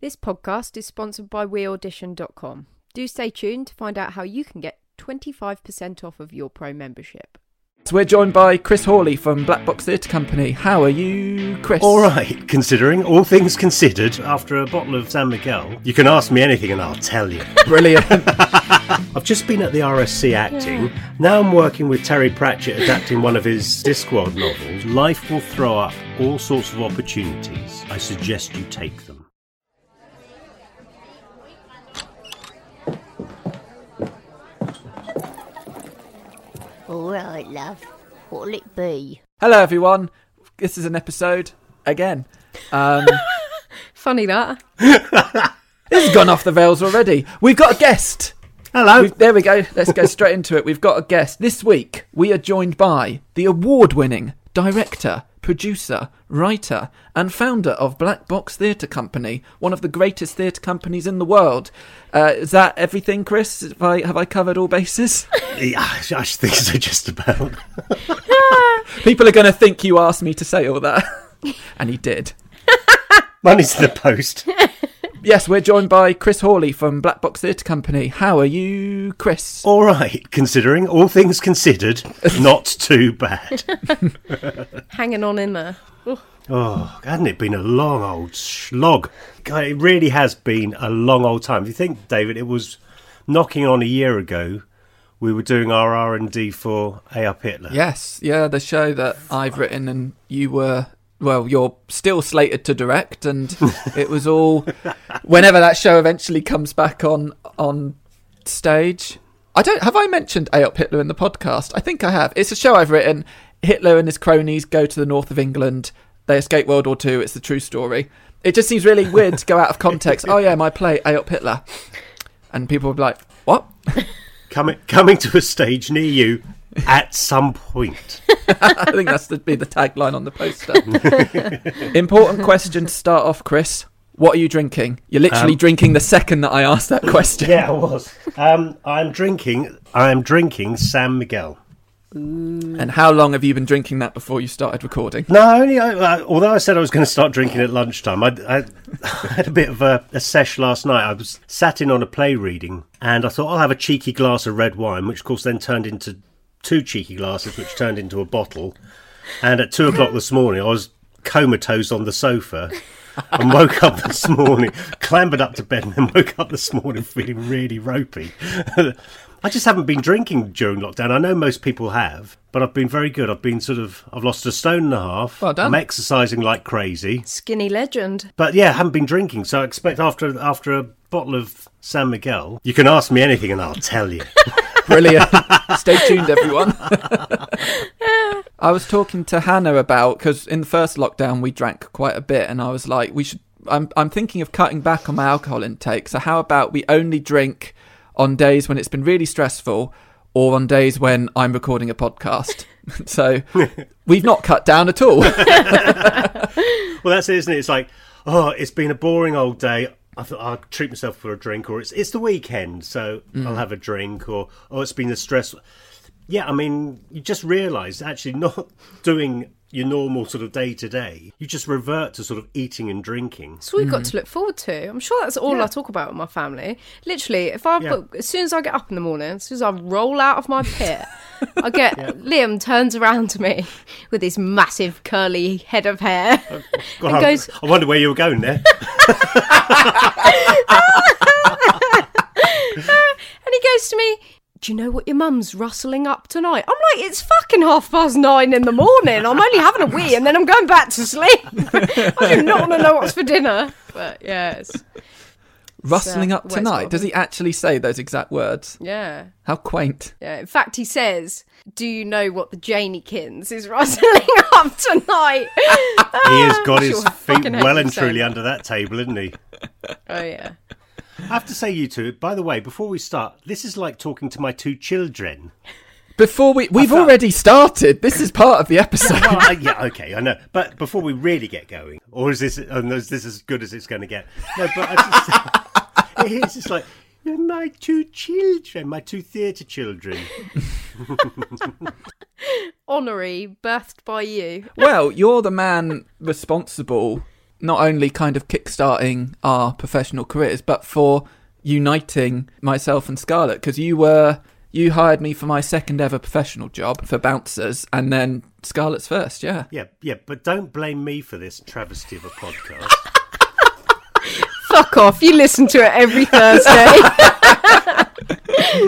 This podcast is sponsored by WeAudition.com. Do stay tuned to find out how you can get 25% off of your pro membership. So we're joined by Chris Hawley from Black Box Theatre Company. How are you, Chris? All right, considering all things considered, after a bottle of San Miguel, you can ask me anything and I'll tell you. Brilliant. I've just been at the RSC acting. Now I'm working with Terry Pratchett adapting one of his Discworld novels. Life will throw up all sorts of opportunities. I suggest you take them. All right, love. What'll it be? Hello, everyone. This is an episode again. Um, Funny that. this has gone off the rails already. We've got a guest. Hello. We've, there we go. Let's go straight into it. We've got a guest. This week, we are joined by the award winning director, producer, writer, and founder of Black Box Theatre Company, one of the greatest theatre companies in the world. Uh, is that everything, Chris? Have I, have I covered all bases? Yeah, I think so, just about. People are going to think you asked me to say all that. and he did. Money's in the post. Yes, we're joined by Chris Hawley from Black Box Theatre Company. How are you, Chris? All right, considering all things considered, not too bad. Hanging on in there. Oh, hasn't it been a long old slog? God, It really has been a long old time. If you think, David, it was knocking on a year ago. We were doing our R and D for A Up Hitler. Yes, yeah, the show that I've written and you were well, you're still slated to direct and it was all whenever that show eventually comes back on on stage. I don't have I mentioned A Up Hitler in the podcast? I think I have. It's a show I've written. Hitler and his cronies go to the north of England. They escape World War Two. It's the true story. It just seems really weird to go out of context. Oh yeah, my play A Up Hitler, and people would be like, "What?" Coming coming to a stage near you at some point. I think that's to be the tagline on the poster. Important question to start off, Chris. What are you drinking? You're literally Um, drinking the second that I asked that question. Yeah, I was. Um, I'm drinking. I'm drinking San Miguel. And how long have you been drinking that before you started recording? No, only. I, uh, although I said I was going to start drinking at lunchtime, I, I, I had a bit of a, a sesh last night. I was sat in on a play reading, and I thought I'll have a cheeky glass of red wine, which of course then turned into two cheeky glasses, which turned into a bottle. And at two o'clock this morning, I was comatose on the sofa. And woke up this morning, clambered up to bed, and then woke up this morning feeling really ropey. I just haven't been drinking during lockdown. I know most people have, but I've been very good. I've been sort of, I've lost a stone and a half. Well done. I'm exercising like crazy, Skinny legend. but yeah, I haven't been drinking. So I expect after after a bottle of San Miguel, you can ask me anything and I'll tell you. Brilliant. Stay tuned, everyone. I was talking to Hannah about because in the first lockdown we drank quite a bit, and I was like, we should. I'm I'm thinking of cutting back on my alcohol intake. So how about we only drink on days when it's been really stressful, or on days when I'm recording a podcast. so we've not cut down at all. well, that's it, isn't it? It's like, oh, it's been a boring old day. I thought I'll treat myself for a drink, or it's it's the weekend, so mm. I'll have a drink, or oh, it's been a stress. Yeah, I mean, you just realise actually not doing your normal sort of day to day. You just revert to sort of eating and drinking. So we've got mm. to look forward to. I'm sure that's all Yeah. I talk about with my family. Literally, if I Yeah. as soon as I get up in the morning, as soon as I roll out of my pit, I get Liam turns around to me with his massive curly head of hair oh, God, and goes, I wonder where you were going there. and he goes to me. Do you know what your mum's rustling up tonight? I'm like, it's fucking half past nine in the morning. I'm only having a wee and then I'm going back to sleep. I do not want to know what's for dinner. But yes, Rustling uh, up tonight. Does he actually say those exact words? yeah. How quaint. Yeah, in fact, he says, "Do you know what the Janiekins is rustling up tonight?" he has got his feet well and truly under that table, isn't he? oh yeah, I have to say, you two, by the way, before we start, this is like talking to my two children. Before we we've felt- already started. This is part of the episode. Well, I, yeah, okay, I know. But before we really get going, or is this, and is this as good as it's going to get? No, but I just, it's just like, you're my two children, my two theatre children. honorary, birthed by you. well, you're the man responsible not only kind of kickstarting our professional careers, but for uniting myself and Scarlett because you were you hired me for my second ever professional job for bouncers, and then Scarlett's first. Yeah, Yeah, yeah, but don't blame me for this travesty of a podcast. Fuck off. You listen to it every Thursday.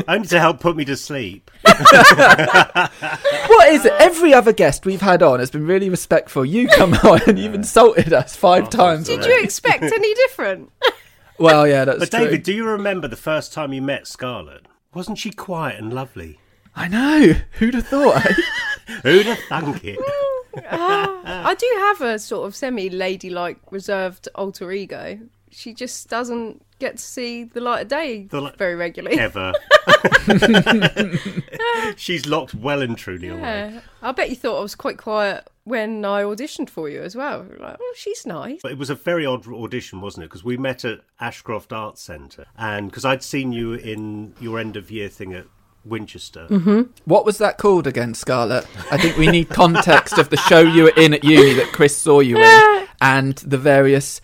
Only to help put me to sleep. what is it? Every other guest we've had on has been really respectful. You come on and you've insulted us five times. Did you expect any different? Well, yeah, that's But true. David, do you remember the first time you met Scarlett? Wasn't she quiet and lovely? I know. Who'd have thought? eh? Who'd have thunk it? I do have a sort of semi ladylike reserved alter ego. She just doesn't get to see the light of day The li- very regularly. Ever. She's locked well and truly away. Yeah. I bet you thought I was quite quiet when I auditioned for you as well. Like, oh, she's nice. But it was a very odd audition, wasn't it? Because we met at Ashcroft Arts Centre, and because I'd seen you in your end of year thing at Winchester. Mm-hmm. What was that called again, Scarlett? I think we need context of the show you were in at uni that Chris saw you in, and the various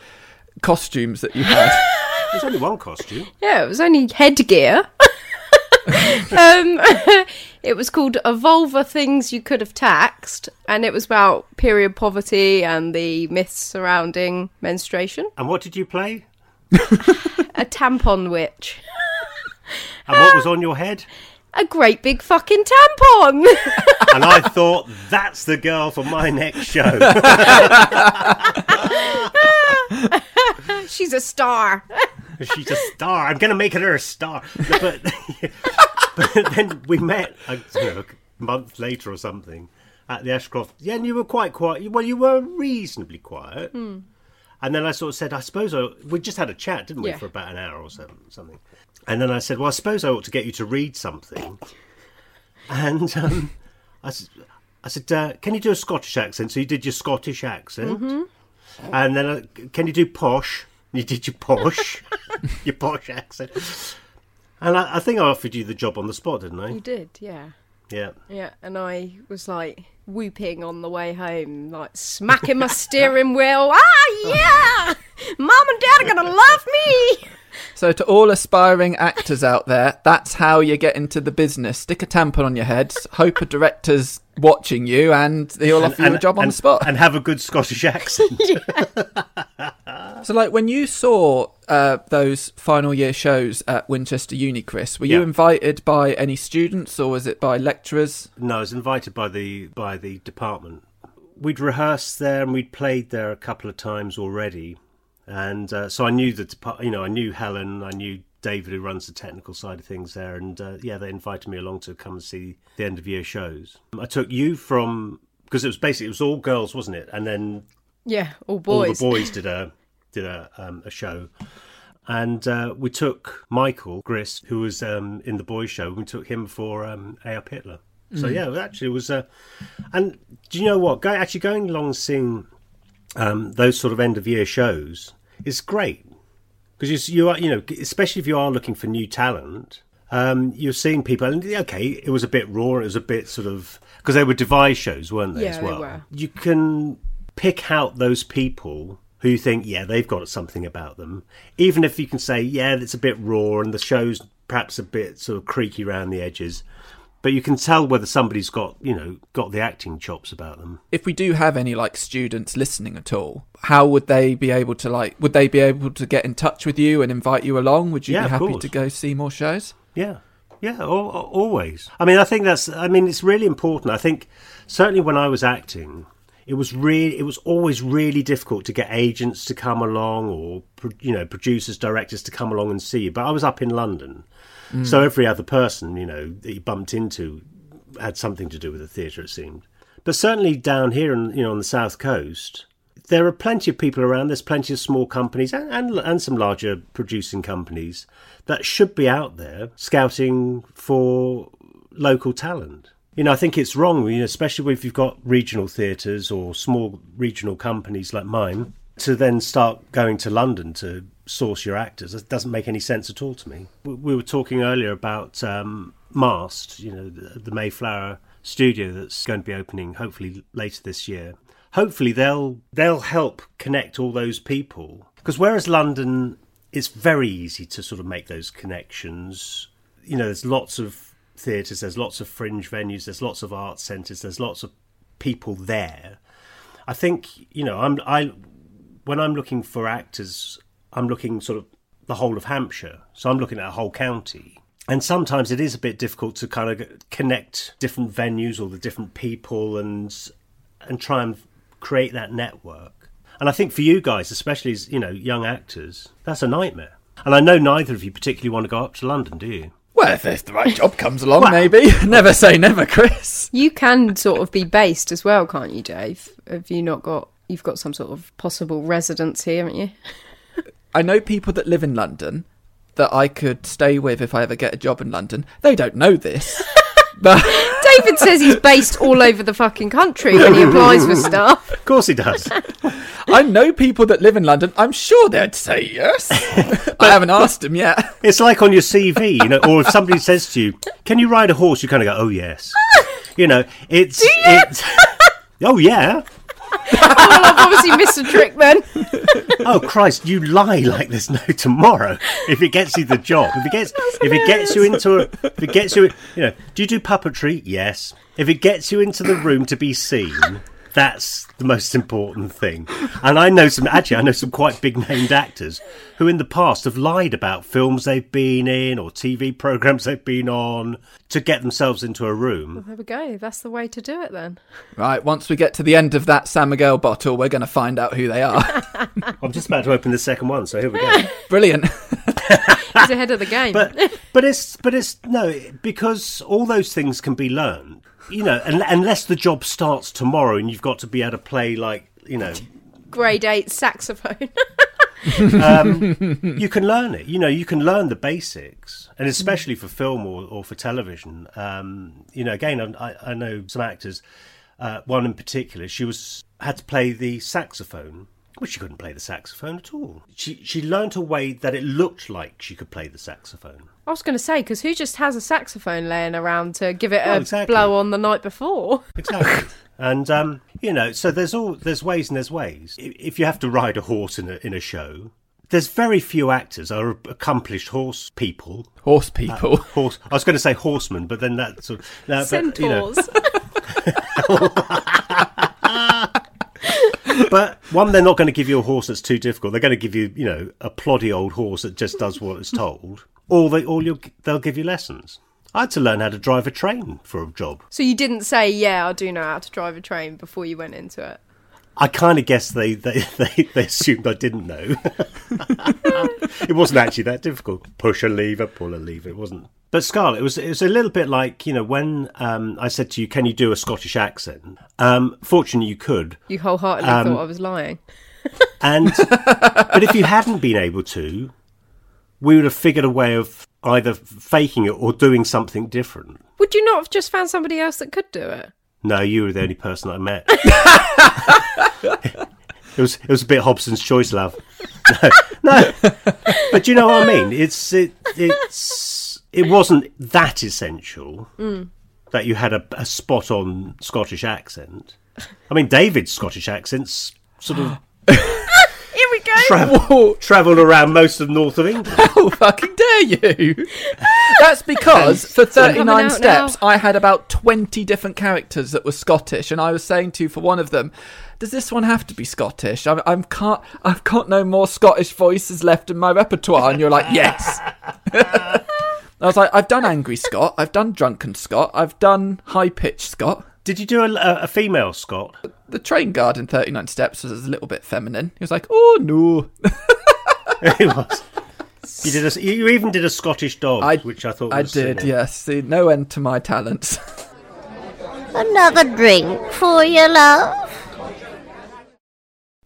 costumes that you had. There's only one costume. Yeah, it was only headgear. um, it was called Of All the Things You Could Have Taxed, and it was about period poverty and the myths surrounding menstruation. And what did you play? A tampon witch. And what was on your head? A great big fucking tampon! And I thought, that's the girl for my next show. She's a star. She's a star. I'm going to make her a star. But, but then we met know, a month later or something at the Ashcroft. Yeah, and you were quite quiet. Well, you were reasonably quiet. Hmm. And then I sort of said, I suppose I, we just had a chat, didn't we, Yeah. for about an hour or so, something. And then I said, well, I suppose I ought to get you to read something. And um, I, I said, uh, can you do a Scottish accent? So you did your Scottish accent. Mm-hmm. And then, uh, can you do posh? You did your posh, your posh accent. And I, I think I offered you the job on the spot, didn't I? You did, yeah. Yeah. Yeah, and I was like whooping on the way home, like smacking my steering wheel. Ah, yeah! Mom and Dad are gonna love me! So, to all aspiring actors out there, that's how you get into the business. Stick a tampon on your head, hope a director's watching you, and he'll offer you a job on and, the spot. And have a good Scottish accent. So, like, when you saw uh, those final year shows at Winchester Uni, Chris, were you invited by any students or was it by lecturers? No, I was invited by the by the department. We'd rehearsed there and we'd played there a couple of times already, and uh, so I knew the you know I knew Helen, I knew David who runs the technical side of things there, and uh, yeah, they invited me along to come and see the end of year shows. I took you from because it was basically it was all girls, wasn't it? And then Yeah, all boys. all the boys did a did a um, a show. And uh, we took Michael Griss, who was um, in the boys' show. We took him for um, A.Up Hitler. So yeah, actually, it was. Uh, and do you know what? Go, actually, going along seeing um, those sort of end of year shows is great because you, you are, you know, especially if you are looking for new talent. Um, you're seeing people, and okay, it was a bit raw. It was a bit sort of because they were devised shows, weren't they? Yeah, as they well, were. you can pick out those people who you think, yeah, they've got something about them. Even if you can say, yeah, it's a bit raw and the show's perhaps a bit sort of creaky around the edges, but you can tell whether somebody's got, you know, got the acting chops about them. If we do have any like students listening at all, how would they be able to like? Would they be able to get in touch with you and invite you along? Would you Yeah, be happy course. to go see more shows? Yeah, yeah, al- al- always. I mean, I think that's. I mean, it's really important. I think certainly when I was acting, it was really, it was always really difficult to get agents to come along or you know producers, directors to come along and see you. But I was up in London, so mm. every other person you know that you bumped into had something to do with the theatre. It seemed, but certainly down here, in, you know, on the south coast. There are plenty of people around. There's plenty of small companies and, and and some larger producing companies that should be out there scouting for local talent. You know, I think it's wrong, you know, especially if you've got regional theatres or small regional companies like mine, to then start going to London to source your actors. It doesn't make any sense at all to me. We- We were talking earlier about um, Mast, you know, the, the Mayflower studio that's going to be opening hopefully later this year. hopefully they'll they'll help connect all those people. Because whereas London, it's very easy to sort of make those connections. You know, there's lots of theatres, there's lots of fringe venues, there's lots of art centres, there's lots of people there. I think you know, I'm I when I'm looking for actors, I'm looking sort of the whole of Hampshire. So I'm looking at a whole county. And sometimes it is a bit difficult to kind of connect different venues or the different people and and try and create that network. And I think for you guys, especially as you know young actors, that's a nightmare. And I know neither of you particularly want to go up to London, do you? Well, if, if the right job comes along, maybe. never say never, Chris. You can sort of be based as well, can't you, Dave? Have you not got? You've got some sort of possible residence here, haven't you? I know people that live in London that I could stay with if I ever get a job in London. They don't know this. but David says he's based all over the fucking country when he applies for stuff. Of course he does. I know people that live in London. I'm sure they'd say yes. I haven't asked them yet. it's like on your CV, you know, or if somebody says to you, "Can you ride a horse?" You kind of go, "Oh yes." You know, it's it's. oh yeah. well, I've obviously missed a trick then. Oh Christ, you lie like there's no tomorrow. If it gets you the job, if it gets if it gets you into a, if it gets you, you know, do you do puppetry? Yes. If it gets you into the room to be seen, that's the most important thing. And I know some actually I know some quite big named actors who in the past have lied about films they've been in or TV programs they've been on to get themselves into a room. There we go. That's the way to do it then. Right, once we get to the end of that San Miguel bottle, we're going to find out who they are. I'm just about to open the second one, so here we go. Brilliant. He's ahead of the game. but but it's but it's no because all those things can be learned you know un- unless the job starts tomorrow and you've got to be able to play like you know Grade eight saxophone. you can learn it you know you can learn the basics and especially for film or, or for television um, you know again I, I know some actors uh, one in particular she was had to play the saxophone which she couldn't play the saxophone at all. She she learned a way that it looked like she could play the saxophone. I was going to say because who just has a saxophone laying around to give it Well, a exactly. blow on the night before? Exactly. and um, you know, so there's all there's ways and there's ways. If you have to ride a horse in a in a show, there's very few actors are accomplished horse people. Horse people. Horse. I was going to say horsemen, but then that's sort of, no, but, you know, Centaurs. but one, they're not going to give you a horse that's too difficult. They're going to give you, you know, a ploddy old horse that just does what it's told. Or they, or you'll, they'll give you lessons. I had to learn how to drive a train for a job. so you didn't say, "Yeah, I do know how to drive a train" before you went into it. I kind of guess they, they, they, they assumed I didn't know. it wasn't actually that difficult. Push a lever, pull a lever. It wasn't. But Scarlett, it was it was a little bit like you know when um, I said to you, "Can you do a Scottish accent?" Um, fortunately, you could. You wholeheartedly Um, thought I was lying. And but if you hadn't been able to, we would have figured a way of either faking it or doing something different. Would you not have just found somebody else that could do it? No, you were the only person I met. it was it was a bit Hobson's choice, love. No, no. But you know what I mean? It's it it's it wasn't that essential mm. that you had a, a spot on Scottish accent. I mean, David's Scottish accent's sort of Here travel, travelled around most of north of England. How fucking dare you? That's because for 39 steps, now. I had about 20 different characters that were Scottish, and I was saying to you for one of them, does this one have to be Scottish? I'm, I'm can't, I've got no more Scottish voices left in my repertoire, and you're like, yes. I was like, I've done angry Scot, I've done drunken Scot, I've done high pitched Scot. Did you do a, a, a female Scot? The train guard in 39 steps was a little bit feminine. He was like, oh no. it was. You did a, you even did a Scottish dog, I, which I thought I did, silly. yes. See, no end to my talents. Another drink for you, love?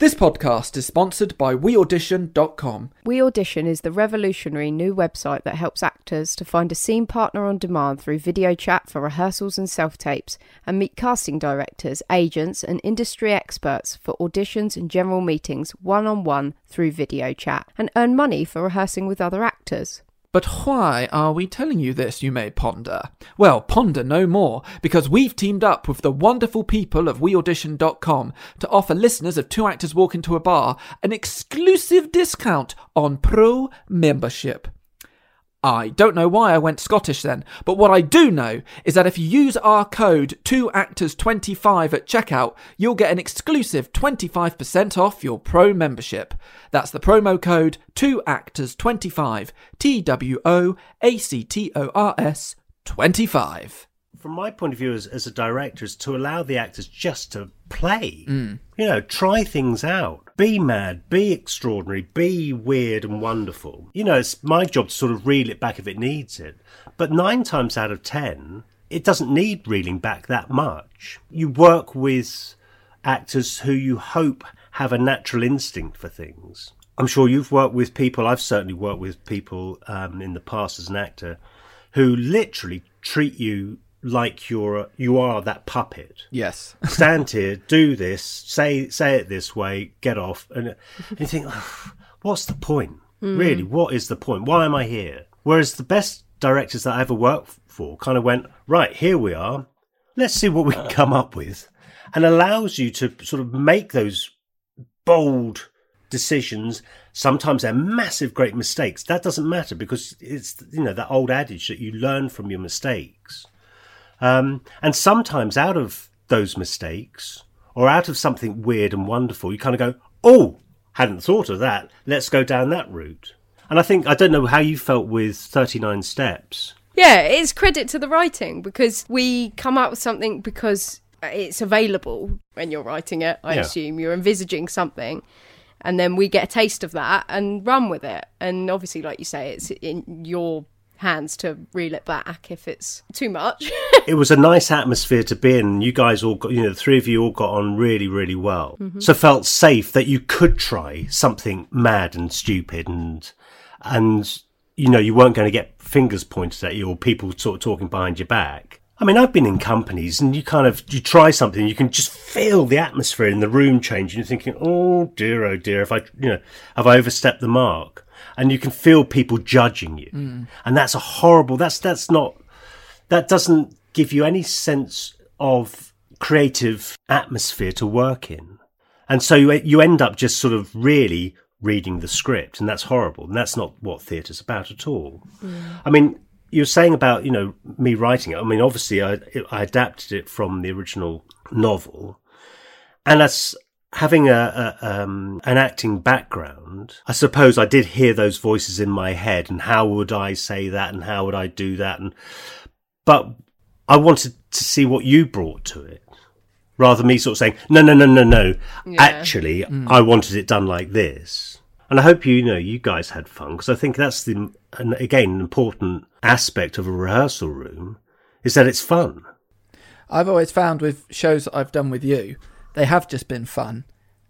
This podcast is sponsored by WeAudition.com. We Audition is the revolutionary new website that helps actors to find a scene partner on demand through video chat for rehearsals and self tapes, and meet casting directors, agents, and industry experts for auditions and general meetings one on one through video chat, and earn money for rehearsing with other actors. But why are we telling you this, you may ponder? Well, ponder no more, because we've teamed up with the wonderful people of WeAudition.com to offer listeners of Two Actors Walk Into a Bar an exclusive discount on pro membership. I don't know why I went Scottish then, but what I do know is that if you use our code 2actors25 at checkout, you'll get an exclusive 25% off your pro membership. That's the promo code 2actors25, T W O A C T O R S 25. From my point of view as, as a director is to allow the actors just to play. You know try things out. Be mad be extraordinary be weird and wonderful. You know it's my job to sort of reel it back if it needs it. But nine times out of ten it doesn't need reeling back that much. You work with actors who you hope have a natural instinct for things. I'm sure you've worked with people i've certainly worked with people um, in the past as an actor who literally treat you like you're you are that puppet. Yes. Stand here, do this, say say it this way, get off, and, and you think, "Ugh, what's the point? Hmm. Really, what is the point? Why am I here? Whereas the best directors that I ever worked for kind of went right here we are. Let's see what we can come up with, and allows you to sort of make those bold decisions. Sometimes they're massive, great mistakes. That doesn't matter because it's you know that old adage that you learn from your mistakes. Um, and sometimes out of those mistakes or out of something weird and wonderful, you kind of go, "Oh, hadn't thought of that. Let's go down that route." And I think I don't know how you felt with Thirty Nine Steps. Yeah, it's credit to the writing because we come up with something because it's available when you're writing it. I Yeah. assume you're envisaging something, and then we get a taste of that and run with it. And obviously, like you say, it's in your hands to reel it back if it's too much. it was a nice atmosphere to be in. You guys all got, you know, the three of you all got on really, really well. Mm-hmm. So felt safe that you could try something mad and stupid and, and, you know, you weren't going to get fingers pointed at you or people sort of talking behind your back. I mean, I've been in companies and you kind of, you try something, you can just feel the atmosphere in the room change and you're thinking, oh dear, oh dear, if I, you know, have I overstepped the mark? And you can feel people judging you. Mm. And that's a horrible, that's, that's not, that doesn't give you any sense of creative atmosphere to work in. And so you, you end up just sort of really reading the script, and that's horrible. And that's not what theatre's about at all. Mm. I mean, you're saying about, you know, me writing it. I mean, obviously, I, I adapted it from the original novel. And as having a, a um, an acting background, I suppose I did hear those voices in my head, and how would I say that, and how would I do that, and but I wanted to see what you brought to it, rather than me sort of saying, no, no, no, no, no. Actually, I wanted it done like this. And I hope you know you guys had fun because I think that's the and again an important aspect of a rehearsal room is that it's fun. I've always found with shows that I've done with you, they have just been fun.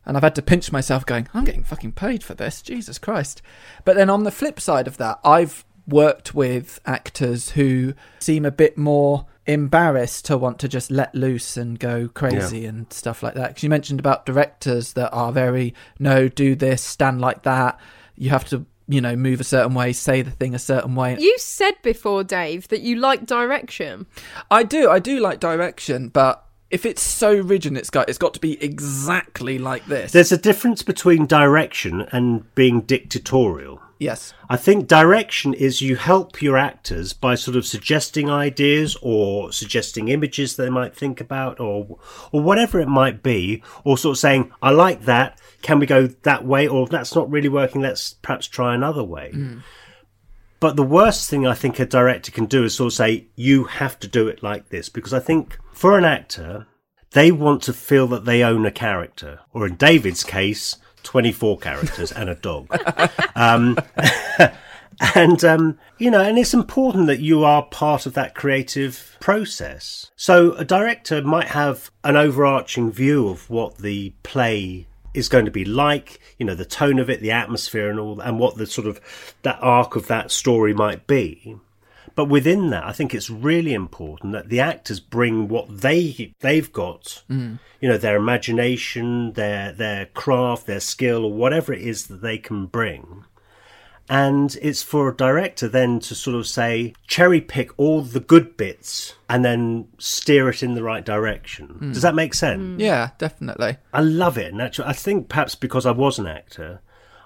And I've had to pinch myself going, I'm getting fucking paid for this, Jesus Christ. But then on the flip side of that, I've worked with actors who seem a bit more embarrassed to want to just let loose and go crazy and stuff like that. Because you mentioned about directors that are very, no, do this, stand like that. You have to, you know, move a certain way, say the thing a certain way. you said before, Dave, that you like direction. I do, I do like direction, but if it's so rigid, it's got it's got to be exactly like this. There's a difference between direction and being dictatorial. yes, I think direction is you help your actors by sort of suggesting ideas or suggesting images they might think about or or whatever it might be, or sort of saying, I like that, can we go that way? Or that's not really working, let's perhaps try another way. Mm. But the worst thing I think a director can do is sort of say, you have to do it like this. Because I think for an actor, they want to feel that they own a character. Or in David's case, 24 characters and a dog. Um, and, um, you know, and it's important that you are part of that creative process. So a director might have an overarching view of what the play is going to be like, you know, the tone of it, the atmosphere and all, and what the sort of that arc of that story might be. But within that, I think it's really important that the actors bring what they they've got, mm. you know, their imagination, their their craft, their skill, or whatever it is that they can bring, And it's for a director then to sort of say, cherry pick all the good bits and then steer it in the right direction. Hmm. Does that make sense? Hmm. Yeah, definitely. I love it. And actually, I think perhaps because I was an actor,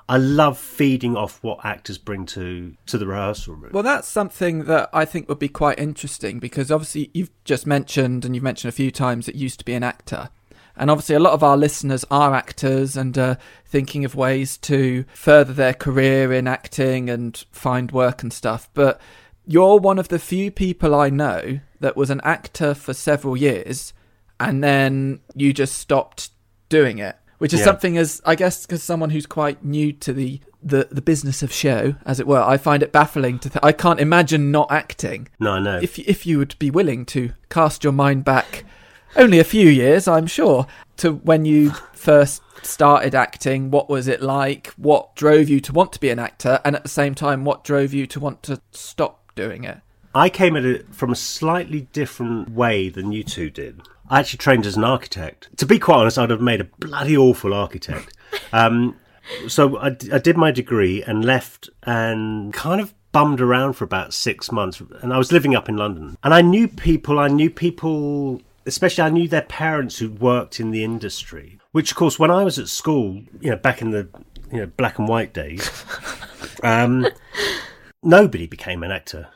I love feeding off what actors bring to, to the rehearsal room. Well, that's something that I think would be quite interesting because obviously you've just mentioned, and you've mentioned a few times, that you used to be an actor. And obviously, a lot of our listeners are actors and are thinking of ways to further their career in acting and find work and stuff. But you're one of the few people I know that was an actor for several years and then you just stopped doing it, which is Yeah. something as I guess because someone who's quite new to the, the the business of show, as it were, I find it baffling to. Th- I can't imagine not acting. no, I know. If if you would be willing to cast your mind back, only a few years, I'm sure, to when you first started acting. What was it like? What drove you to want to be an actor, and at the same time, what drove you to want to stop doing it? I came at it from a slightly different way than you two did. I actually trained as an architect. To be quite honest, I'd have made a bloody awful architect. Um, so I, d- I did my degree and left and kind of bummed around for about six months. And I was living up in London. And I knew people, I knew people, especially I knew their parents who worked in the industry, which, of course, when I was at school, you know, back in the you know black and white days, um, nobody became an actor.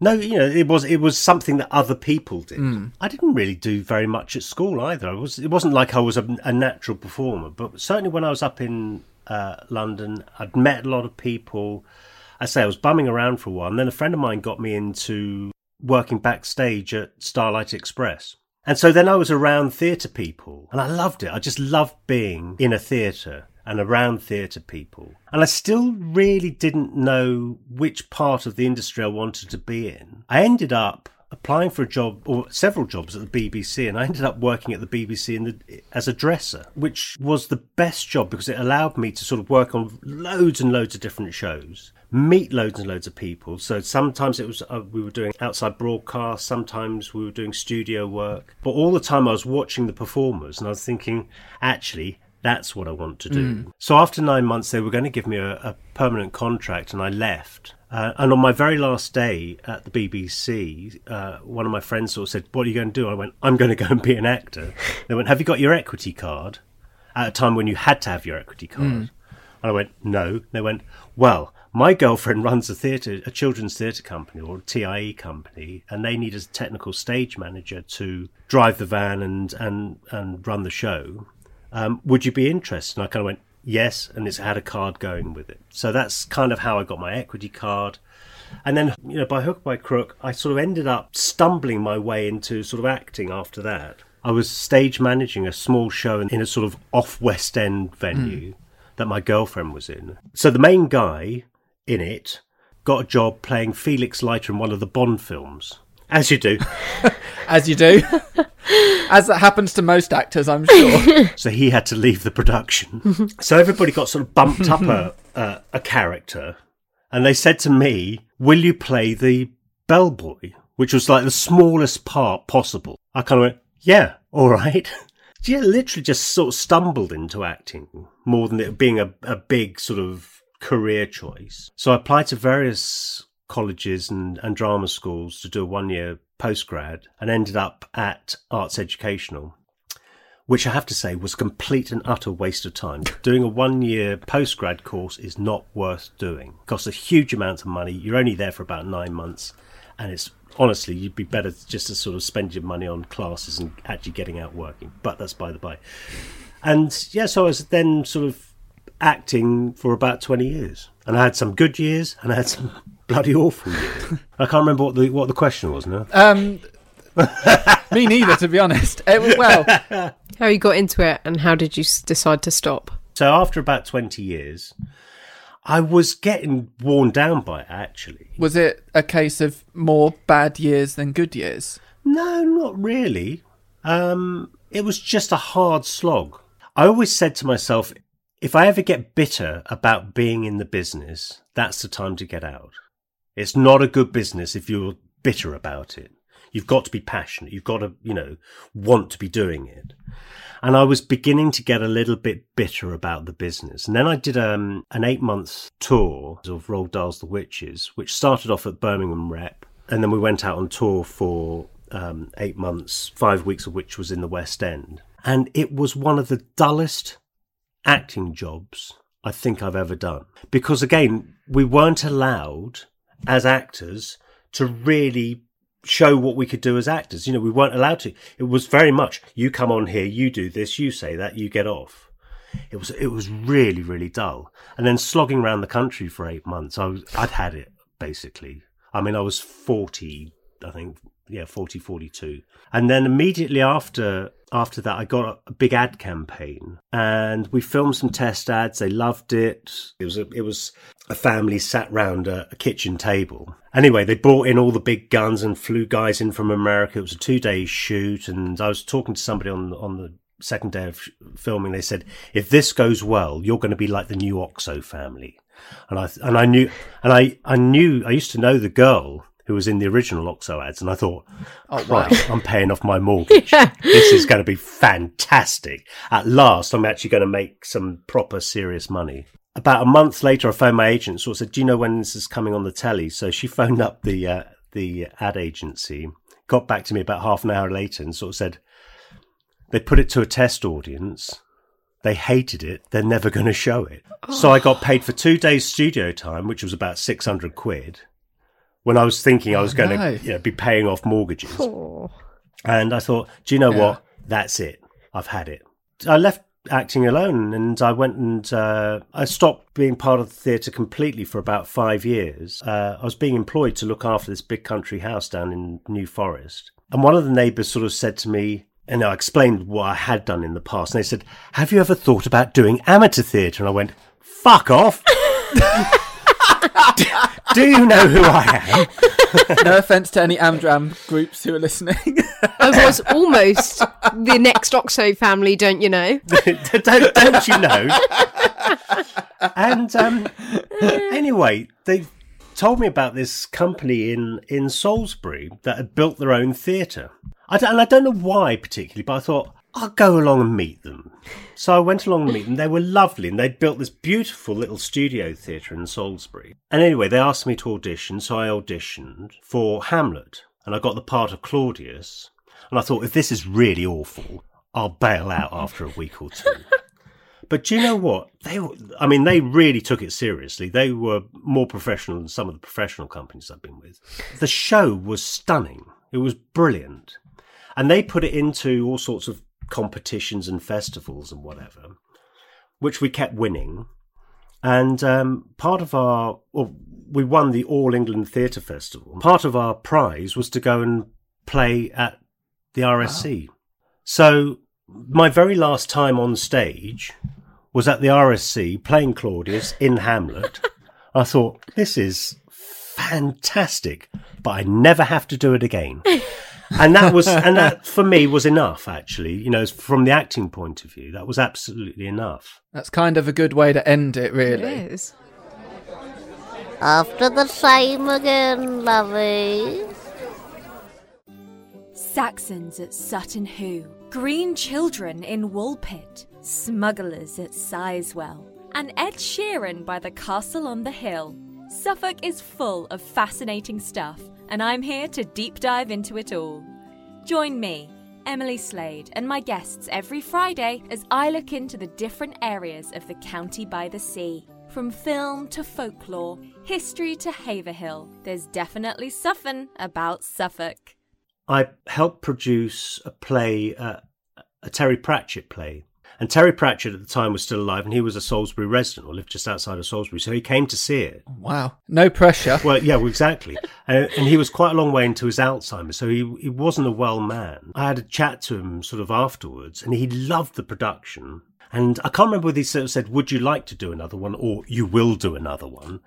No, you know, it was it was something that other people did. I didn't really do very much at school either. I was it wasn't like I was a, a natural performer, but certainly when I was up in uh, London, I'd met a lot of people. I say I was bumming around for a while, and then a friend of mine got me into working backstage at Starlight Express. And so then I was around theatre people, and I loved it. I just loved being in a theatre and around theatre people. And I still really didn't know which part of the industry I wanted to be in. I ended up applying for a job or several jobs at the BBC and I ended up working at the BBC in the, as a dresser which was the best job because it allowed me to sort of work on loads and loads of different shows meet loads and loads of people so sometimes it was uh, we were doing outside broadcasts, sometimes we were doing studio work but all the time I was watching the performers and I was thinking actually that's what I want to do. So after nine months, they were going to give me a, a permanent contract, and I left. Uh, and on my very last day at the BBC, uh, one of my friends sort of said, "What are you going to do?" I went, "I'm going to go and be an actor." They went, "Have you got your equity card?" At a time when you had to have your equity card, and I went, "No." They went, "Well." My girlfriend runs a theatre, a children's theatre company or a TIE company, and they need a technical stage manager to drive the van and and and run the show um, would you be interested? And I kind of went, yes, and it's had a card going with it. So that's kind of how I got my equity card. And then, you know, by hook by crook, I sort of ended up stumbling my way into sort of acting after that. I was stage managing a small show in, in a sort of off West End venue hmm. that my girlfriend was in. So the main guy in it got a job playing Felix Leiter in one of the Bond films. As you do. As you do, as that happens to most actors, I'm sure. so he had to leave the production. so everybody got sort of bumped up a, a a character, and they said to me, "Will you play the bellboy?" Which was like the smallest part possible. I kind of went, "Yeah, all right." Yeah, literally just sort of stumbled into acting more than it being a, a big sort of career choice. So I applied to various colleges and, and drama schools to do a one year postgrad and ended up at Arts Educational which I have to say was a complete and utter waste of time. Doing a one year postgrad course is not worth doing. It costs a huge amount of money. You're only there for about nine months. And it's honestly, you'd be better just to sort of spend your money on classes and actually getting out working. But that's by the by. And yeah, so I was then sort of acting for about 20 years. And I had some good years and I had some bloody awful years. I can't remember what the, what the question was now. Um, me neither, to be honest. It was, well, How you got into it and how did you decide to stop? So after about 20 years, I was getting worn down by it, actually. was it a case of more bad years than good years? No, not really. Um, it was just a hard slog. I always said to myself, if I ever get bitter about being in the business, that's the time to get out. It's not a good business if you're bitter about it. You've got to be passionate. You've got to, you know, want to be doing it. And I was beginning to get a little bit bitter about the business. And then I did um, an eight month tour of Roald Dahl's The Witches, which started off at Birmingham Rep. And then we went out on tour for um, eight months, five weeks of which was in the West End. And it was one of the dullest acting jobs I think I've ever done. Because again, we weren't allowed as actors to really show what we could do as actors. You know, we weren't allowed to. It was very much you come on here, you do this, you say that, you get off. It was it was really really dull. And then slogging around the country for eight months, I was, I'd had it basically. I mean, I was forty, I think, yeah, 40, 42. And then immediately after after that, I got a big ad campaign, and we filmed some test ads. They loved it. It was a, it was a family sat round a, a kitchen table. Anyway, they brought in all the big guns and flew guys in from America. It was a two day shoot, and I was talking to somebody on on the second day of filming. They said, "If this goes well, you're going to be like the new Oxo family." And I and I knew and I I knew I used to know the girl who was in the original Oxo ads, and I thought, Oh, wow. I'm paying off my mortgage. This is going to be fantastic. At last, I'm actually going to make some proper serious money. About a month later, I phoned my agent, sort of said, "Do you know when this is coming on the telly?" So she phoned up the uh, the ad agency, got back to me about half an hour later, and sort of said they put it to a test audience. They hated it. They're never going to show it. So I got paid for two days studio time, which was about six hundred quid. When I was thinking I was going no. to you know, be paying off mortgages, Oh. and I thought, do you know Yeah. what? That's it. I've had it. I left acting alone and I went and uh, I stopped being part of the theatre completely for about five years. Uh, I was being employed to look after this big country house down in New Forest. And one of the neighbours sort of said to me, and I explained what I had done in the past. And they said, Have you ever thought about doing amateur theatre? And I went, Fuck off. do, do you know who I am? no offense to any Amdram groups who are listening. I was almost the next Oxo family, don't you know? don't, don't you know? and um, anyway, they told me about this company in, in Salisbury that had built their own theatre. I and I don't know why particularly, but I thought I'll go along and meet them. So I went along and meet them. They were lovely, and they'd built this beautiful little studio theatre in Salisbury. And anyway, they asked me to audition, so I auditioned for Hamlet, and I got the part of Claudius. And I thought, if this is really awful, I'll bail out after a week or two. But do you know what? They I mean, they really took it seriously. They were more professional than some of the professional companies I've been with. The show was stunning. It was brilliant. And they put it into all sorts of competitions and festivals and whatever, which we kept winning. And um, part of our, well, we won the All England Theatre Festival. Part of our prize was to go and play at the RSC. So my very last time on stage was at the RSC playing Claudius in Hamlet. I thought, this is fantastic, but I never have to do it again. And that was, and that for me was enough, actually. You know, from the acting point of view, that was absolutely enough. That's kind of a good way to end it, It really. is. After the same again, lovey. Saxons at Sutton Hoo, Green Children in Woolpit, Smugglers at Sizewell, and Ed Sheeran by the Castle on the Hill. Suffolk is full of fascinating stuff, and I'm here to deep dive into it all. Join me, Emily Slade, and my guests every Friday as I look into the different areas of the county by the sea. From film to folklore, history to Haverhill, there's definitely something about Suffolk. I helped produce a play, uh, a Terry Pratchett play. And Terry Pratchett at the time was still alive, and he was a Salisbury resident, or lived just outside of Salisbury. So he came to see it. Wow. No pressure. Well, yeah, well, exactly. Uh, and he was quite a long way into his Alzheimer's, so he he wasn't a well man. I had a chat to him sort of afterwards, and he loved the production. And I can't remember whether he sort of said, "Would you like to do another one?" or "You will do another one."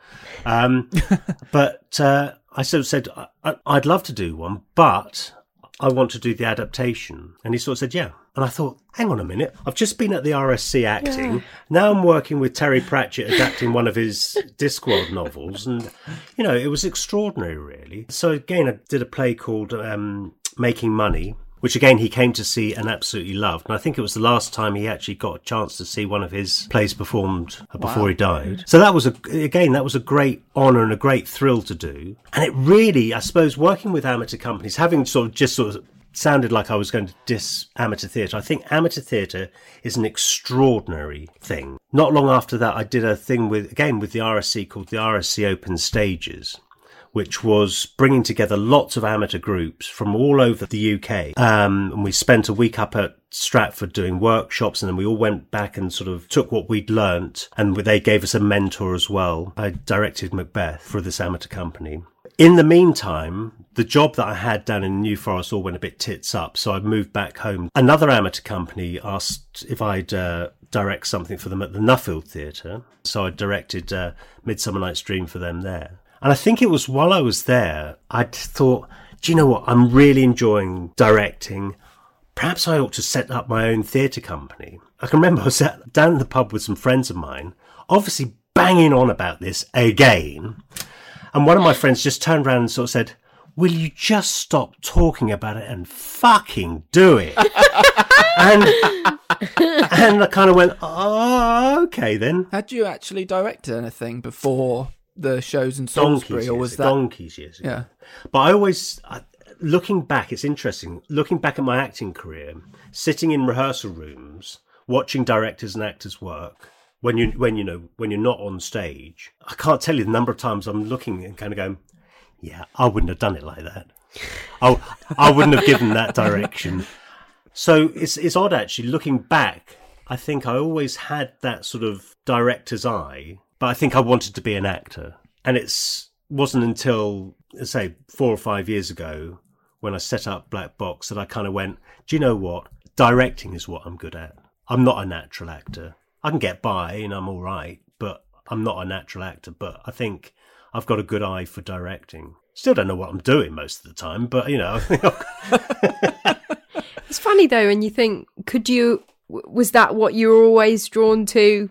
Um, but uh, I sort of said, I, "I'd love to do one, but I want to do the adaptation. And he sort of said, yeah. And I thought, hang on a minute. I've just been at the RSC acting. Now I'm working with Terry Pratchett adapting one of his Discworld novels. And, you know, it was extraordinary, really. So again, I did a play called um, Making Money, which again he came to see and absolutely loved. And I think it was the last time he actually got a chance to see one of his plays performed uh, before he died. So that was a again that was a great honour and a great thrill to do. And it really, I suppose, working with amateur companies, having sort of just sort of sounded like I was going to diss amateur theatre. I think amateur theatre is an extraordinary thing. Not long after that, I did a thing with again with the RSC called the RSC Open Stages which was bringing together lots of amateur groups from all over the UK. Um, and we spent a week up at Stratford doing workshops and then we all went back and sort of took what we'd learnt and they gave us a mentor as well. I directed Macbeth for this amateur company. In the meantime, the job that I had down in New Forest all went a bit tits up, so I moved back home. Another amateur company asked if I'd uh, direct something for them at the Nuffield Theatre, so I directed uh, Midsummer Night's Dream for them there. And I think it was while I was there, I thought, do you know what? I'm really enjoying directing. Perhaps I ought to set up my own theatre company. I can remember I was sat down in the pub with some friends of mine, obviously banging on about this again. And one of my friends just turned around and sort of said, Will you just stop talking about it and fucking do it? and and I kind of went, Oh, okay then. Had you actually directed anything before the shows in Donkeys, or was that? donkeys years ago. Yeah. But I always, I, looking back, it's interesting. Looking back at my acting career, sitting in rehearsal rooms, watching directors and actors work. When you, when you know, when you're not on stage, I can't tell you the number of times I'm looking and kind of going, "Yeah, I wouldn't have done it like that. I, I wouldn't have given that direction." So it's it's odd actually looking back. I think I always had that sort of director's eye, but I think I wanted to be an actor, and it's wasn't until say four or five years ago when I set up Black Box that I kind of went, do you know what? Directing is what I'm good at. I'm not a natural actor. I can get by and I'm all right, but I'm not a natural actor. But I think I've got a good eye for directing. Still don't know what I'm doing most of the time, but you know, It's funny though, and you think, could you? Was that what you were always drawn to?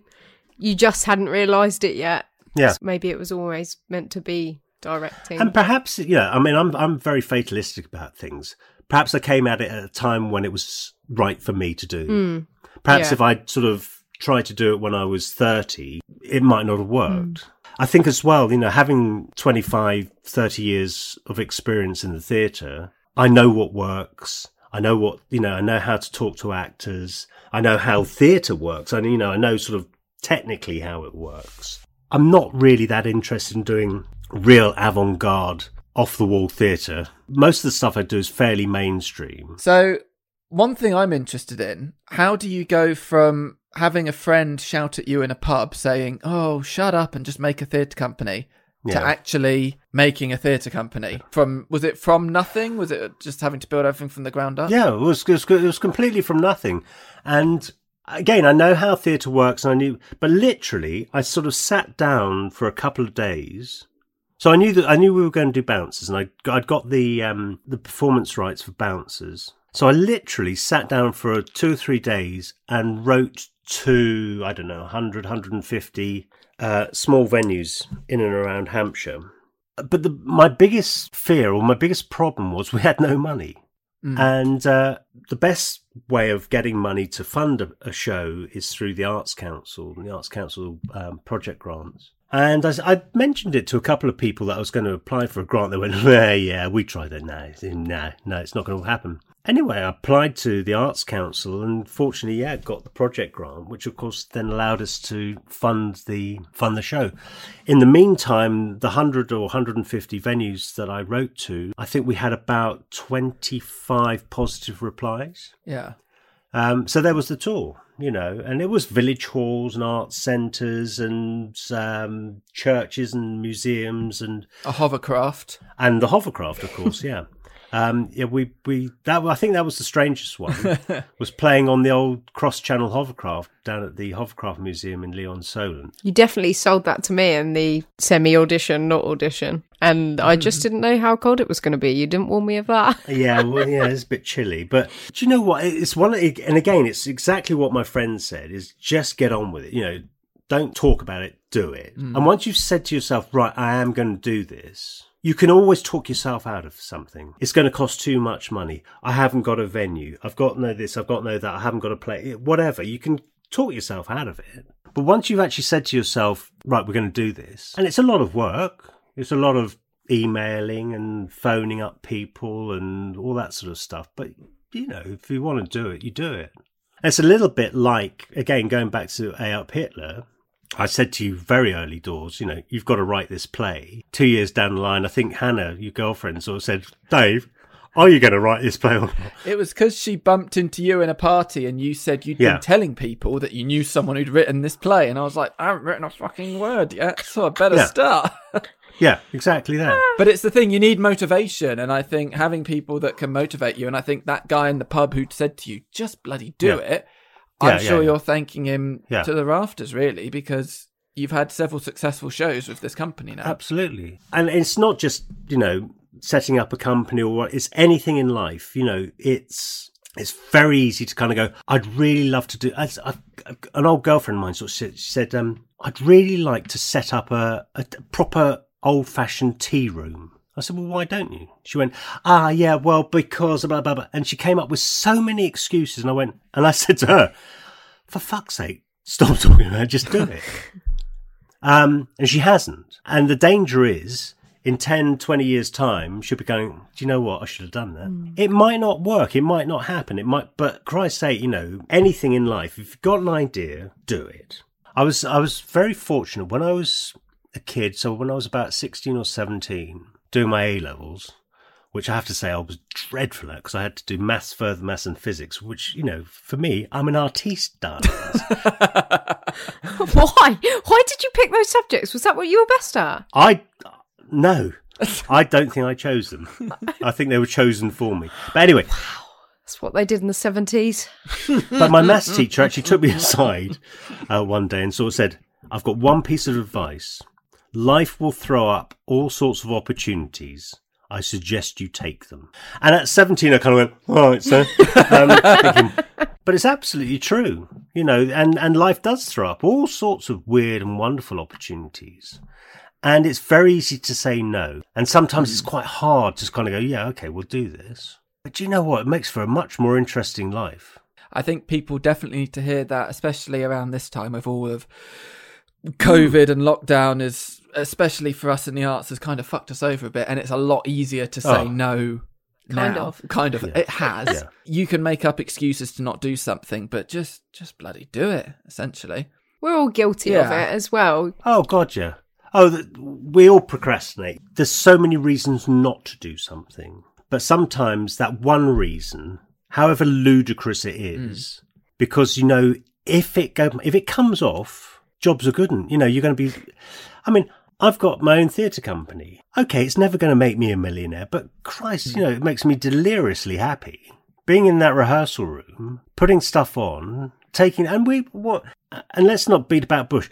You just hadn't realised it yet. yeah. Maybe it was always meant to be directing. And perhaps, yeah, I mean, I'm I'm very fatalistic about things. Perhaps I came at it at a time when it was right for me to do. Hmm. Perhaps yeah. if I'd sort of tried to do it when I was 30, it might not have worked. Hmm. I think as well, you know, having 25, 30 years of experience in the theatre, I know what works. I know what, you know, I know how to talk to actors. I know how theatre works. And, you know, I know sort of technically how it works. I'm not really that interested in doing real avant garde, off the wall theatre. Most of the stuff I do is fairly mainstream. So, one thing I'm interested in: how do you go from having a friend shout at you in a pub saying, "Oh, shut up and just make a theatre company," to Yeah. actually making a theatre company? From was it from nothing? Was it just having to build everything from the ground up? Yeah, it was, it was, it was completely from nothing. And again, I know how theatre works, and I knew, but literally, I sort of sat down for a couple of days. So I knew that I knew we were going to do bouncers, and I I'd got the um, the performance rights for bouncers. So I literally sat down for two or three days and wrote to I don't know 100, 150 uh, small venues in and around Hampshire. But the, my biggest fear or my biggest problem was we had no money. And uh, the best way of getting money to fund a, a show is through the Arts Council, the Arts Council um, project grants. And I mentioned it to a couple of people that I was going to apply for a grant. They went, yeah, yeah, we tried it. No, no, no, it's not going to happen. Anyway, I applied to the Arts Council and fortunately, yeah, got the project grant, which of course then allowed us to fund the fund the show. In the meantime, the 100 or 150 venues that I wrote to, I think we had about 25 positive replies. Yeah. Um, so there was the tour, you know, and it was village halls and art centres and um, churches and museums and A hovercraft. and the hovercraft, of course, yeah. Um, yeah, we we that I think that was the strangest one. was playing on the old cross-channel hovercraft down at the Hovercraft Museum in Lee-on-Solent. You definitely sold that to me in the semi audition, not audition. And I just didn't know how cold it was going to be. You didn't warn me of that. Yeah, well, yeah, it's a bit chilly, but do you know what? It's one, and again, it's exactly what my friend said: is just get on with it. You know, don't talk about it, do it. And once you've said to yourself, right, I am going to do this, you can always talk yourself out of something. It's going to cost too much money. I haven't got a venue. I've got no this. I've got no that. I haven't got a play. Whatever. You can talk yourself out of it. But once you've actually said to yourself, right, we're going to do this, and it's a lot of work. It's a lot of emailing and phoning up people and all that sort of stuff. But you know, if you want to do it, you do it. It's a little bit like again going back to A Up Hitler. I said to you very early doors, you know, you've got to write this play. Two years down the line, I think Hannah, your girlfriend, sort of said, Dave, are you going to write this play or not? It was because she bumped into you in a party and you said you'd Yeah. been telling people that you knew someone who'd written this play. And I was like, I haven't written a fucking word yet, so I better Yeah. start. Yeah, exactly that. but it's the thing, you need motivation. And I think having people that can motivate you, and I think that guy in the pub who said to you, just bloody do Yeah. it, Yeah, I'm yeah, sure yeah. you're thanking him to the rafters, really, because you've had several successful shows with this company now. Absolutely. And it's not just, you know, setting up a company or what, it's anything in life. You know, it's it's very easy to kind of go, I'd really love to do I, an old girlfriend of mine sort of said um, I'd really like to set up a, a proper old fashioned tea room. I said, well, why don't you? She went, ah, yeah, well, because blah, blah, blah. And she came up with so many excuses. And I went, and I said to her, for fuck's sake, stop talking about it, just do it. Um, and she hasn't. And the danger is, in 10, 20 years' time, she'll be going, Do you know what? I should have done that. It might not work. It might not happen. It might, but Christ's sake, you know, anything in life, if you've got an idea, do it. I was, I was very fortunate when I was a kid. So when I was about 16 or 17, doing my A levels, which I have to say I was dreadful at because I had to do maths, further maths, and physics, which, you know, for me, I'm an artiste, darling. Why? Why did you pick those subjects? Was that what you were best at? I no, I don't think I chose them. I think they were chosen for me. But anyway, That's what they did in the 70s. but my maths teacher actually took me aside uh, one day and sort of said, "I've got one piece of advice. Life will throw up all sorts of opportunities. I suggest you take them." And at seventeen, I kind of went, "All right, sir." Um, thinking, but it's absolutely true, you know. And and life does throw up all sorts of weird and wonderful opportunities. And it's very easy to say no. And sometimes it's quite hard to kind of go, yeah, okay, we'll do this. But do you know what? It makes for a much more interesting life. I think people definitely need to hear that, especially around this time with all of COVID and lockdown is especially for us in the arts has kind of fucked us over a bit and it's a lot easier to say Oh. no Kind now. of. kind of Yeah. it has Yeah. you can make up excuses to not do something but just just bloody do it essentially We're all guilty of it as well. Oh, God, yeah. Oh, th- we all procrastinate. There's so many reasons not to do something. But sometimes that one reason, however ludicrous it mm. is, because, you know, if it go, if it comes off, jobs are good. And, you know, you're going to be, I mean, I've got my own theatre company. Okay, it's never going to make me a millionaire, but Christ, you know, it makes me deliriously happy. Being in that rehearsal room, putting stuff on, taking, and we, what, and let's not beat about bush.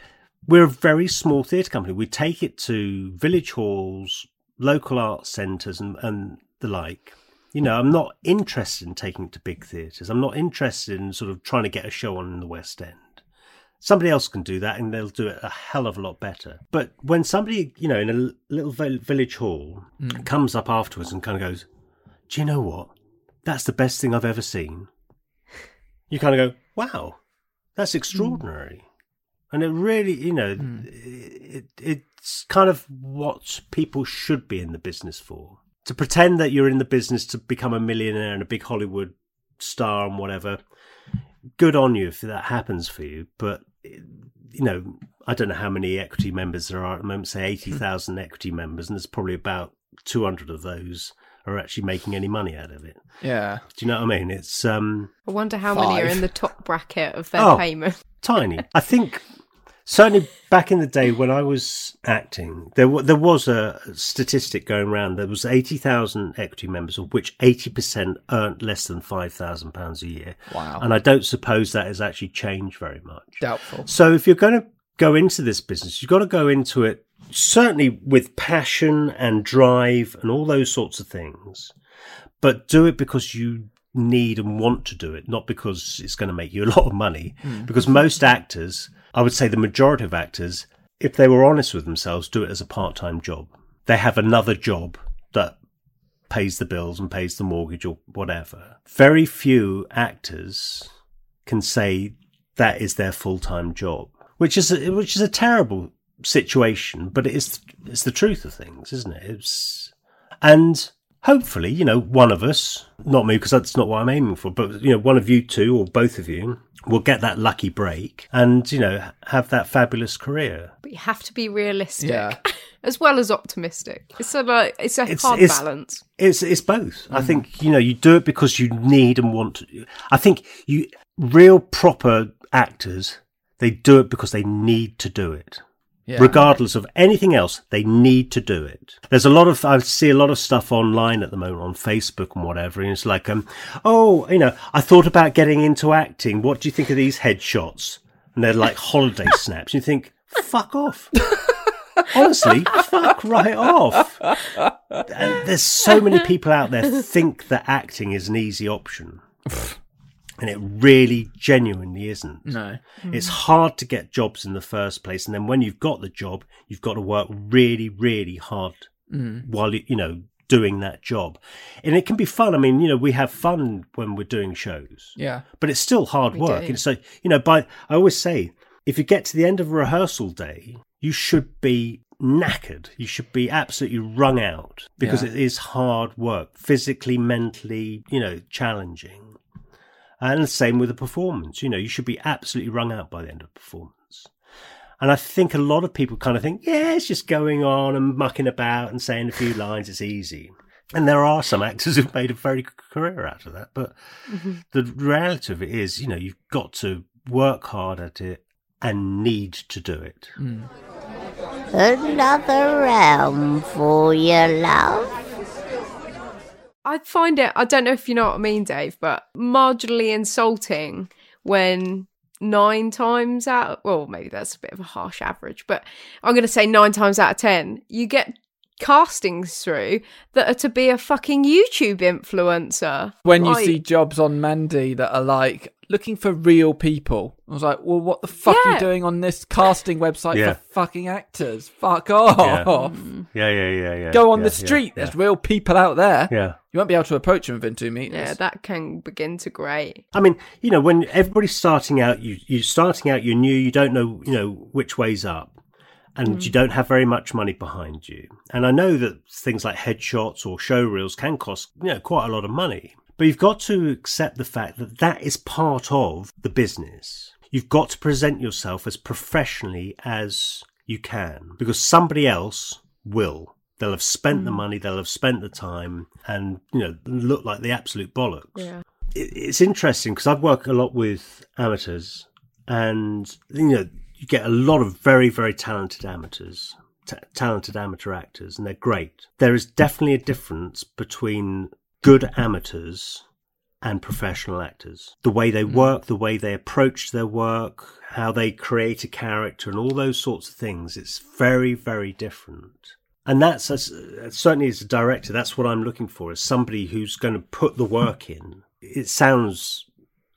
We're a very small theatre company. We take it to village halls, local arts centres, and, and the like. You know, I'm not interested in taking it to big theatres. I'm not interested in sort of trying to get a show on in the West End. Somebody else can do that and they'll do it a hell of a lot better. But when somebody, you know, in a little village hall hmm. comes up afterwards and kind of goes, Do you know what? That's the best thing I've ever seen. You kind of go, Wow, that's hmm. extraordinary. And it really, you know, hmm. it, it's kind of what people should be in the business for. To pretend that you're in the business to become a millionaire and a big Hollywood star and whatever, good on you if that happens for you. But, you know, I don't know how many equity members there are at the moment, say 80,000 equity members, and there's probably about 200 of those are actually making any money out of it. yeah Do you know what I mean? It's, um, I wonder how many are in the top bracket of their Oh. payment. tiny. I think certainly back in the day when I was acting, there wa- there was a statistic going around. There was eighty thousand equity members, of which eighty percent earned less than five thousand pounds a year. Wow. And I don't suppose that has actually changed very much. Doubtful. So if you're going to go into this business, you've got to go into it certainly with passion and drive and all those sorts of things, but do it because you need and want to do it, not because it's going to make you a lot of money. Hmm. Because most actors, I would say the majority of actors, if they were honest with themselves, do it as a part-time job. They have another job that pays the bills and pays the mortgage or whatever. Very few actors can say that is their full-time job, which is a, which is a terrible situation, but it is it's the truth of things, isn't it? It's and hopefully, you know, one of us, not me because that's not what I'm aiming for, but you know, one of you two or both of you will get that lucky break and you know have that fabulous career. But you have to be realistic Yeah. as well as optimistic. It's a like it's a It's- hard it's- balance. It's it's both. I mm. think you know you do it because you need and want to. I think you real proper actors they do it because they need to do it. Yeah. regardless of anything else, they need to do it. There's a lot of, I see a lot of stuff online at the moment on Facebook and whatever. And it's like, um, oh, you know, I thought about getting into acting. What do you think of these headshots? And they're like holiday snaps. You think, fuck off. Honestly, fuck right off. And there's so many people out there think that acting is an easy option. And it really genuinely isn't. No. It's hard to get jobs in the first place, and then when you've got the job, you've got to work really, really hard mm. while you, you know doing that job. And it can be fun. I mean, you know, we have fun when we're doing shows, Yeah. but it's still hard We work. do. And so, you know, by I always say, if you get to the end of a rehearsal day, you should be knackered. You should be absolutely wrung out because Yeah. it is hard work, physically, mentally, you know, challenging. And the same with the performance. You know, you should be absolutely wrung out by the end of a performance. And I think a lot of people kind of think, yeah, it's just going on and mucking about and saying a few lines. It's easy. And there are some actors who've made a very good career out of that. But mm-hmm. the reality of it is, you know, you've got to work hard at it and need to do it. Mm. Another round for your love. I find it, I don't know if you know what I mean, Dave, but marginally insulting when nine times out, well, maybe that's a bit of a harsh average, but I'm going to say nine times out of 10, you get castings through that are to be a fucking YouTube influencer. When you Like, see jobs on Mandy that are like looking for real people, I was like, well, what the fuck are you doing on this casting website Yeah. for fucking actors? Fuck off. Yeah, yeah, yeah, yeah. Go on yeah, the street. Yeah, There's real people out there. yeah. You won't be able to approach them within two meters. Yeah, that can begin to grate. I mean, you know, when everybody's starting out, you you're starting out, you're new, you don't know, you know, which way's up, and hmm. you don't have very much money behind you. And I know that things like headshots or show reels can cost, you know, quite a lot of money. But you've got to accept the fact that that is part of the business. You've got to present yourself as professionally as you can because somebody else will. They'll have spent the hmm. money, they'll have spent the time, and you know, look like the absolute bollocks Yeah. it's interesting because I've worked a lot with amateurs, and you know you get a lot of very very talented amateurs, ta talented amateur actors, and they're great. There is definitely a difference between good amateurs and professional actors. The way they hmm. work, the way they approach their work, how they create a character, and all those sorts of things. It's very very different. And that's as, uh, certainly as a director, that's what I'm looking for is somebody who's going to put the work in. It sounds,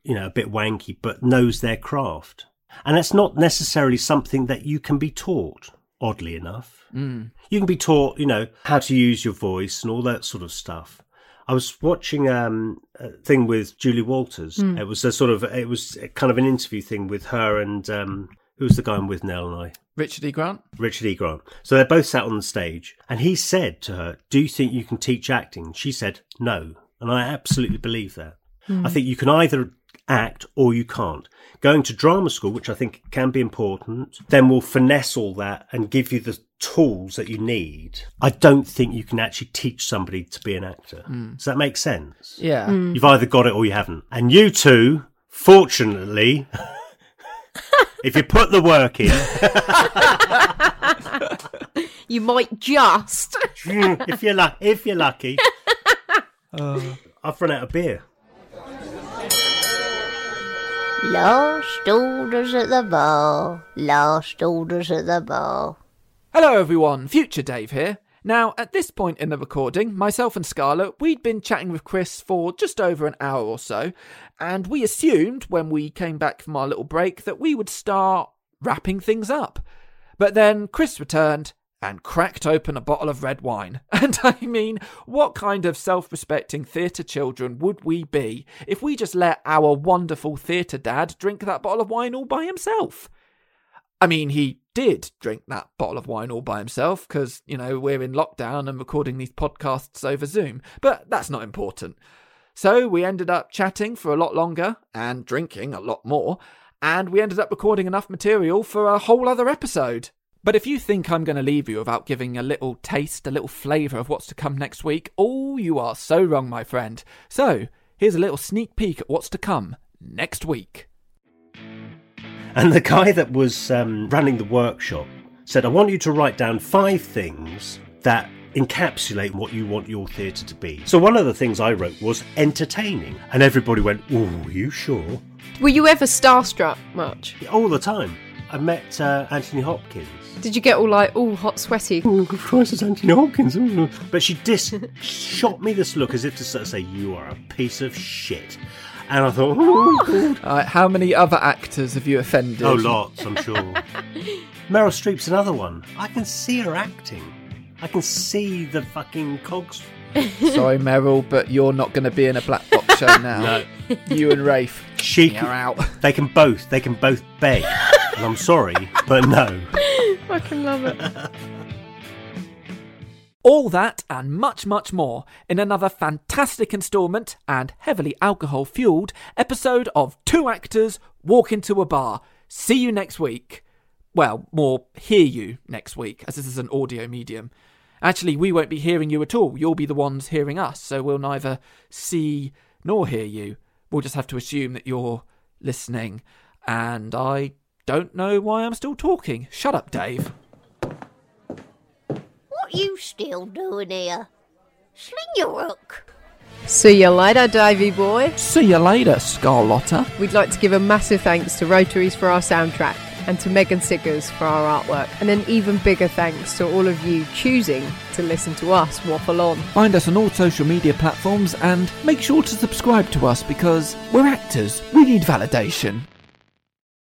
you know, a bit wanky, but knows their craft. And that's not necessarily something that you can be taught, oddly enough. Mm. You can be taught, you know, how to use your voice and all that sort of stuff. I was watching um, a thing with Julie Walters. It was a sort of, it was kind of an interview thing with her and um, who was the guy I'm with Nell and I? Richard E. Grant? Richard E. Grant. So they're both sat on the stage, and he said to her, Do you think you can teach acting? She said, No. And I absolutely believe that. I think you can either act or you can't. Going to drama school, which I think can be important, then will finesse all that and give you the tools that you need. I don't think you can actually teach somebody to be an actor. Mm. Does that make sense? Yeah. Mm. You've either got it or you haven't. And you two, fortunately, if you put the work in, You might just. if you're lucky, if you're lucky, I've run out of beer. Last orders at the bar. Last orders at the bar. Hello, everyone. Future Dave here. Now, at this point in the recording, myself and Scarlett, we'd been chatting with Chris for just over an hour or so, and we assumed when we came back from our little break that we would start wrapping things up. But then Chris returned and cracked open a bottle of red wine. And I mean, what kind of self respecting theatre children would we be if we just let our wonderful theatre dad drink that bottle of wine all by himself? I mean, he did drink that bottle of wine all by himself because, you know, we're in lockdown and recording these podcasts over Zoom, but that's not important. So we ended up chatting for a lot longer and drinking a lot more, and we ended up recording enough material for a whole other episode. But if you think I'm going to leave you without giving a little taste, a little flavour of what's to come next week, oh, you are so wrong, my friend. So, here's a little sneak peek at what's to come next week. And the guy that was um, running the workshop said, I want you to write down five things that encapsulate what you want your theatre to be. So one of the things I wrote was entertaining. And everybody went, Ooh, you sure? Were you ever starstruck much? All the time. I met uh, Anthony Hopkins. Did you get all like, all hot sweaty? Oh, good Christ, it's Anthony Hopkins. But she dis- shot me this look as if to sort of say, You are a piece of shit. And I thought, Oh, God. Uh, how many other actors have you offended? Oh, lots, I'm sure. Meryl Streep's another one. I can see her acting. I can see the fucking cogs. Sorry, Meryl, but you're not going to be in a black box show now. No. You and Rafe, She you're can, out. they can both. They can both beg. and I'm sorry, but no. Fucking love it. All that and much, much more in another fantastic instalment and heavily alcohol fueled episode of Two Actors Walk Into a Bar. See you next week. Well, more hear you next week, as this is an audio medium. Actually, we won't be hearing you at all. You'll be the ones hearing us, so we'll neither see nor hear you. We'll just have to assume that you're listening. And I don't know why I'm still talking. Shut up, Dave. What are you still doing here? Sling your hook. See you later, Davy boy. See you later, Scarlotta. We'd like to give a massive thanks to Rotaries for our soundtrack and to Megan Siggers for our artwork. And an even bigger thanks to all of you choosing to listen to us waffle on. Find us on all social media platforms and make sure to subscribe to us because we're actors. We need validation.